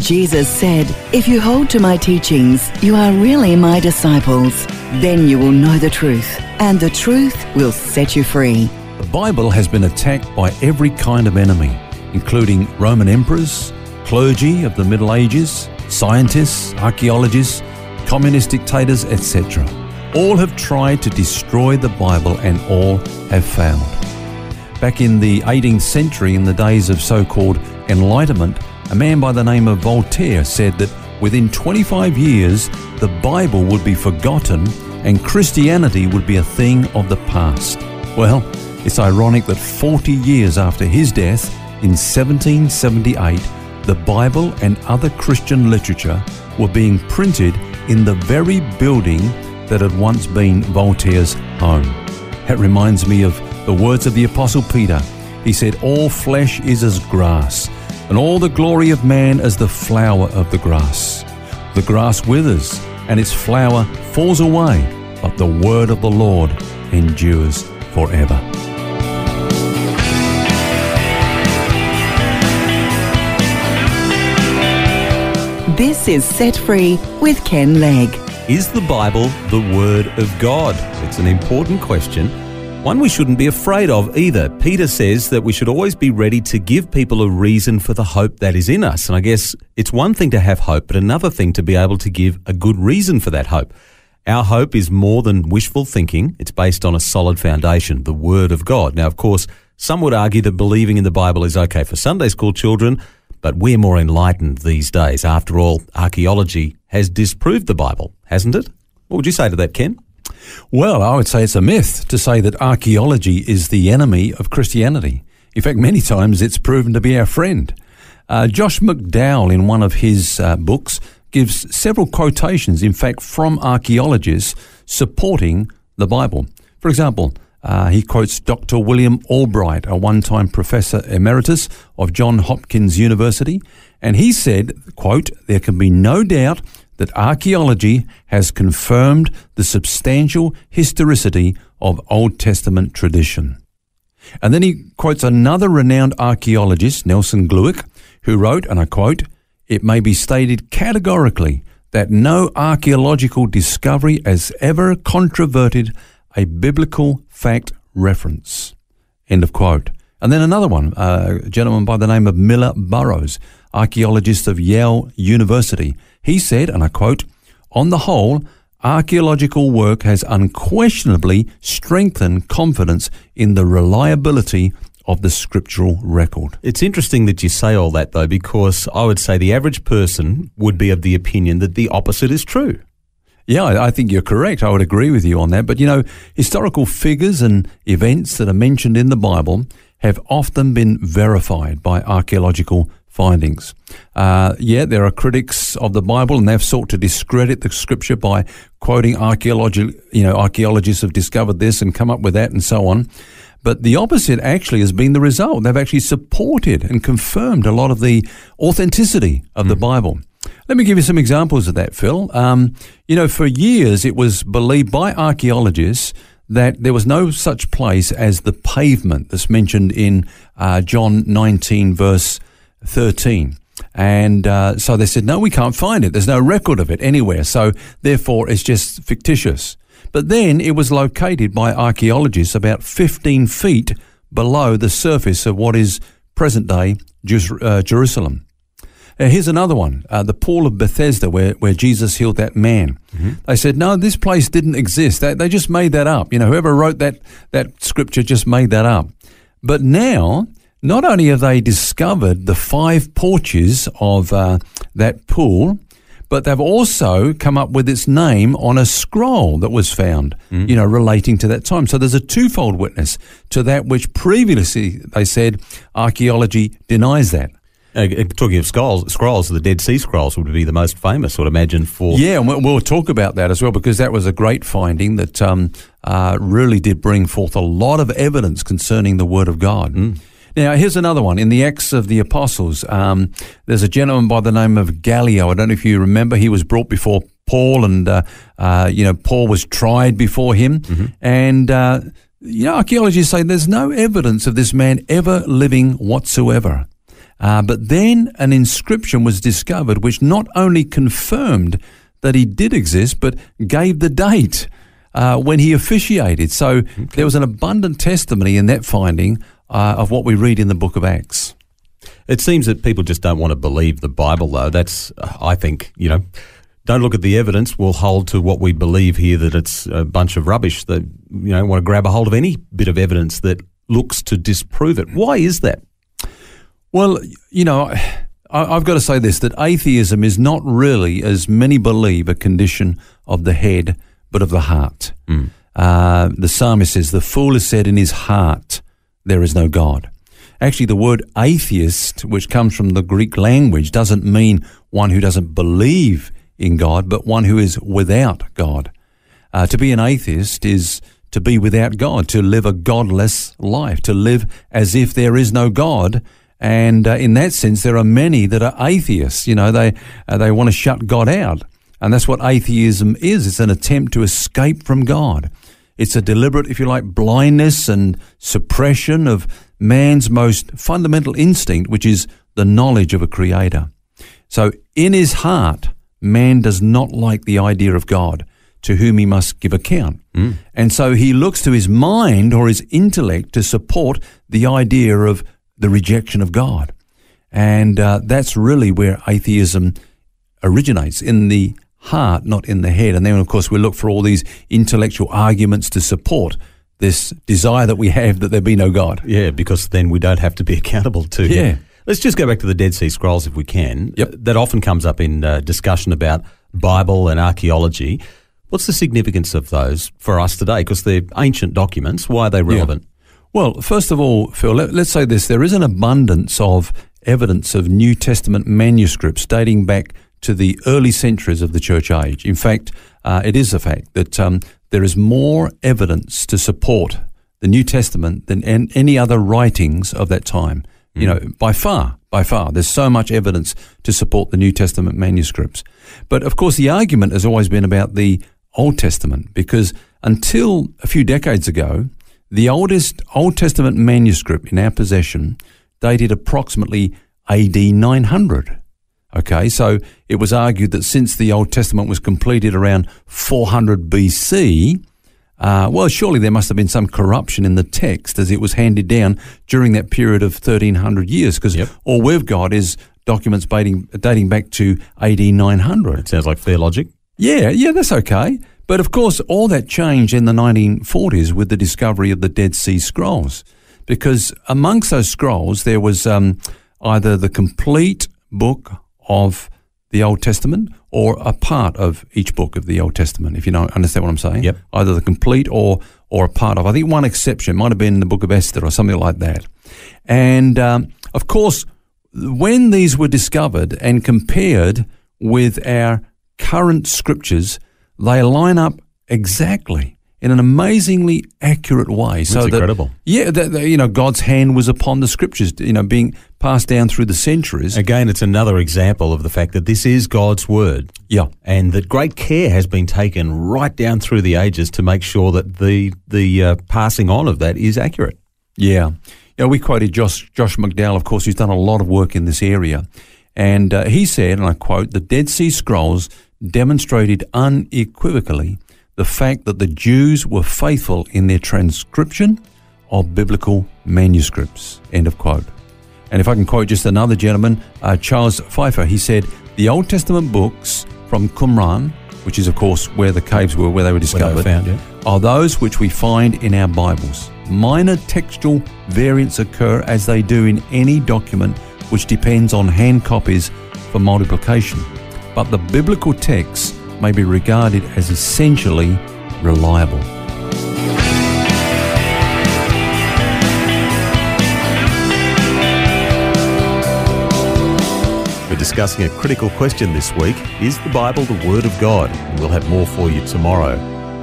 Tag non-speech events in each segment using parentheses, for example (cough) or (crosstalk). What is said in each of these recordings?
Jesus said, If you hold to my teachings, you are really my disciples. Then you will know the truth, and the truth will set you free. The Bible has been attacked by every kind of enemy, including Roman emperors, clergy of the Middle Ages, scientists, archaeologists, communist dictators, etc. All have tried to destroy the Bible and all have failed. Back in the 18th century, in the days of so called Enlightenment, a man by the name of Voltaire said that within 25 years, the Bible would be forgotten and Christianity would be a thing of the past. Well, it's ironic that 40 years after his death, in 1778, the Bible and other Christian literature were being printed in the very building that had once been Voltaire's home. That reminds me of the words of the Apostle Peter. He said, All flesh is as grass and all the glory of man as the flower of the grass. The grass withers, and its flower falls away, but the word of the Lord endures forever. This is Set Free with Ken Legg. Is the Bible the Word of God? It's an important question one we shouldn't be afraid of either. Peter says that we should always be ready to give people a reason for the hope that is in us. And I guess it's one thing to have hope, but another thing to be able to give a good reason for that hope. Our hope is more than wishful thinking. It's based on a solid foundation, the Word of God. Now, of course, some would argue that believing in the Bible is okay for Sunday school children, but we're more enlightened these days. After all, archaeology has disproved the Bible, hasn't it? What would you say to that, Ken? Well, I would say it's a myth to say that archaeology is the enemy of Christianity. In fact, many times it's proven to be our friend. Uh, Josh McDowell, in one of his uh, books, gives several quotations, in fact, from archaeologists supporting the Bible. For example, uh, he quotes Dr. William Albright, a one-time professor emeritus of John Hopkins University, and he said, quote, there can be no doubt that archaeology has confirmed the substantial historicity of Old Testament tradition. And then he quotes another renowned archaeologist, Nelson Glueck, who wrote, and I quote, It may be stated categorically that no archaeological discovery has ever controverted a biblical fact reference. End of quote. And then another one, uh, a gentleman by the name of Miller Burrows, archaeologist of Yale University. He said, and I quote, on the whole, archaeological work has unquestionably strengthened confidence in the reliability of the scriptural record. It's interesting that you say all that, though, because I would say the average person would be of the opinion that the opposite is true. Yeah, I think you're correct. I would agree with you on that. But you know, historical figures and events that are mentioned in the Bible have often been verified by archaeological findings. Uh, yeah, there are critics of the Bible, and they've sought to discredit the Scripture by quoting archaeology. You know, archaeologists have discovered this and come up with that, and so on. But the opposite actually has been the result. They've actually supported and confirmed a lot of the authenticity of mm. the Bible. Let me give you some examples of that, Phil. Um, you know, for years it was believed by archaeologists that there was no such place as the pavement that's mentioned in uh, John 19, verse 13. And uh, so they said, no, we can't find it. There's no record of it anywhere. So therefore, it's just fictitious. But then it was located by archaeologists about 15 feet below the surface of what is present day uh, Jerusalem. Uh, here's another one uh, the pool of Bethesda, where, where Jesus healed that man. Mm-hmm. They said, no, this place didn't exist. They, they just made that up. You know, whoever wrote that, that scripture just made that up. But now not only have they discovered the five porches of uh, that pool, but they've also come up with its name on a scroll that was found, mm. you know, relating to that time. So there's a twofold witness to that which previously they said archaeology denies that. Uh, talking of scrolls, scrolls, the Dead Sea Scrolls would be the most famous, I would imagine, for. Yeah, and we'll, we'll talk about that as well because that was a great finding that um, uh, really did bring forth a lot of evidence concerning the Word of God. Mm. Now, here's another one. In the Acts of the Apostles, um, there's a gentleman by the name of Gallio. I don't know if you remember, he was brought before Paul, and, uh, uh, you know, Paul was tried before him. Mm-hmm. And, uh, you know, archaeologists say there's no evidence of this man ever living whatsoever. Uh, but then an inscription was discovered which not only confirmed that he did exist, but gave the date uh, when he officiated. So there was an abundant testimony in that finding uh, of what we read in the book of Acts. It seems that people just don't want to believe the Bible, though. That's, I think, you know, don't look at the evidence. We'll hold to what we believe here that it's a bunch of rubbish. That you know, want to grab a hold of any bit of evidence that looks to disprove it. Why is that? Well, you know, I, have got to say this that atheism is not really, as many believe, a condition of the head, but of the heart. Mm. Uh, the psalmist says, The fool has said in his heart, There is no God. Actually, the word atheist, which comes from the Greek language, doesn't mean one who doesn't believe in God, but one who is without God. Uh, to be an atheist is to be without God, to live a godless life, to live as if there is no God. And uh, in that sense, there are many that are atheists. You know, they uh, they want to shut God out, and that's what atheism is. It's an attempt to escape from God. It's a deliberate, if you like, blindness and suppression of man's most fundamental instinct, which is the knowledge of a creator. So, in his heart, man does not like the idea of God to whom he must give account. Mm. And so he looks to his mind or his intellect to support the idea of the rejection of God. And uh, that's really where atheism originates in the heart, not in the head. And then, of course, we look for all these intellectual arguments to support this desire that we have that there be no God. Yeah, because then we don't have to be (laughs) accountable to Yeah. him. Let's just go back to the Dead Sea Scrolls if we can. Yep. That often comes up in uh, discussion about Bible and archaeology. What's the significance of those for us today? Because they're ancient documents. Why are they relevant? Well, first of all, Phil, let, us say this. There is an abundance of evidence of New Testament manuscripts dating back to the early centuries of the church age. In fact, uh, it is a fact that um, there is more evidence to support the New Testament than an, any other writings of that time. You know, by far, by far, there's so much evidence to support the New Testament manuscripts. But of course, the argument has always been about the Old Testament because until a few decades ago, the oldest Old Testament manuscript in our possession dated approximately AD 900. Okay, so it was argued that since the Old Testament was completed around 400 BC, uh, well, surely there must have been some corruption in the text as it was handed down during that period of 1300 years, because Yep. all we've got is documents dating, dating back to AD 900. It Sounds like fair logic. Yeah, yeah, that's okay. But of course, all that changed in the 1940s with the discovery of the Dead Sea Scrolls, because amongst those scrolls there was um, either the complete book of the Old Testament or a part of each book of the Old Testament. If you know, understand what I'm saying, Yep. either the complete or or a part of. I think one exception might have been the Book of Esther or something like that. And um, of course, when these were discovered and compared with our current scriptures, they line up exactly in an amazingly accurate way. so that, incredible. Yeah, that, that, you know, God's hand was upon the scriptures, you know, being passed down through the centuries. Again, it's another example of the fact that this is God's word. Yeah. and that great care has been taken right down through the ages to make sure that the the uh, passing on of that is accurate. Yeah. You know, we quoted Josh, Josh McDowell, of course, who's done a lot of work in this area. And uh, he said, and I quote, the Dead Sea Scrolls demonstrated unequivocally the fact that the Jews were faithful in their transcription of biblical manuscripts. End of quote. And if I can quote just another gentleman, uh, Charles Pfeiffer, he said, the Old Testament books from Qumran, which is, of course, where the caves were, where they were they discovered, were found, yeah. are those which we find in our Bibles. Minor textual variants occur as they do in any document which depends on hand copies for multiplication. But the biblical text may be regarded as essentially reliable. We're discussing a critical question this week Is the Bible the Word of God? We'll have more for you tomorrow.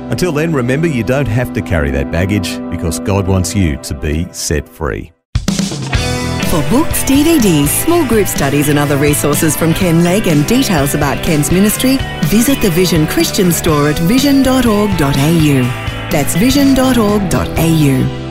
Until then, remember you don't have to carry that baggage because God wants you to be set free. For books, DVDs, small group studies, and other resources from Ken Legg and details about Ken's ministry, visit the Vision Christian store at vision.org.au. That's vision.org.au.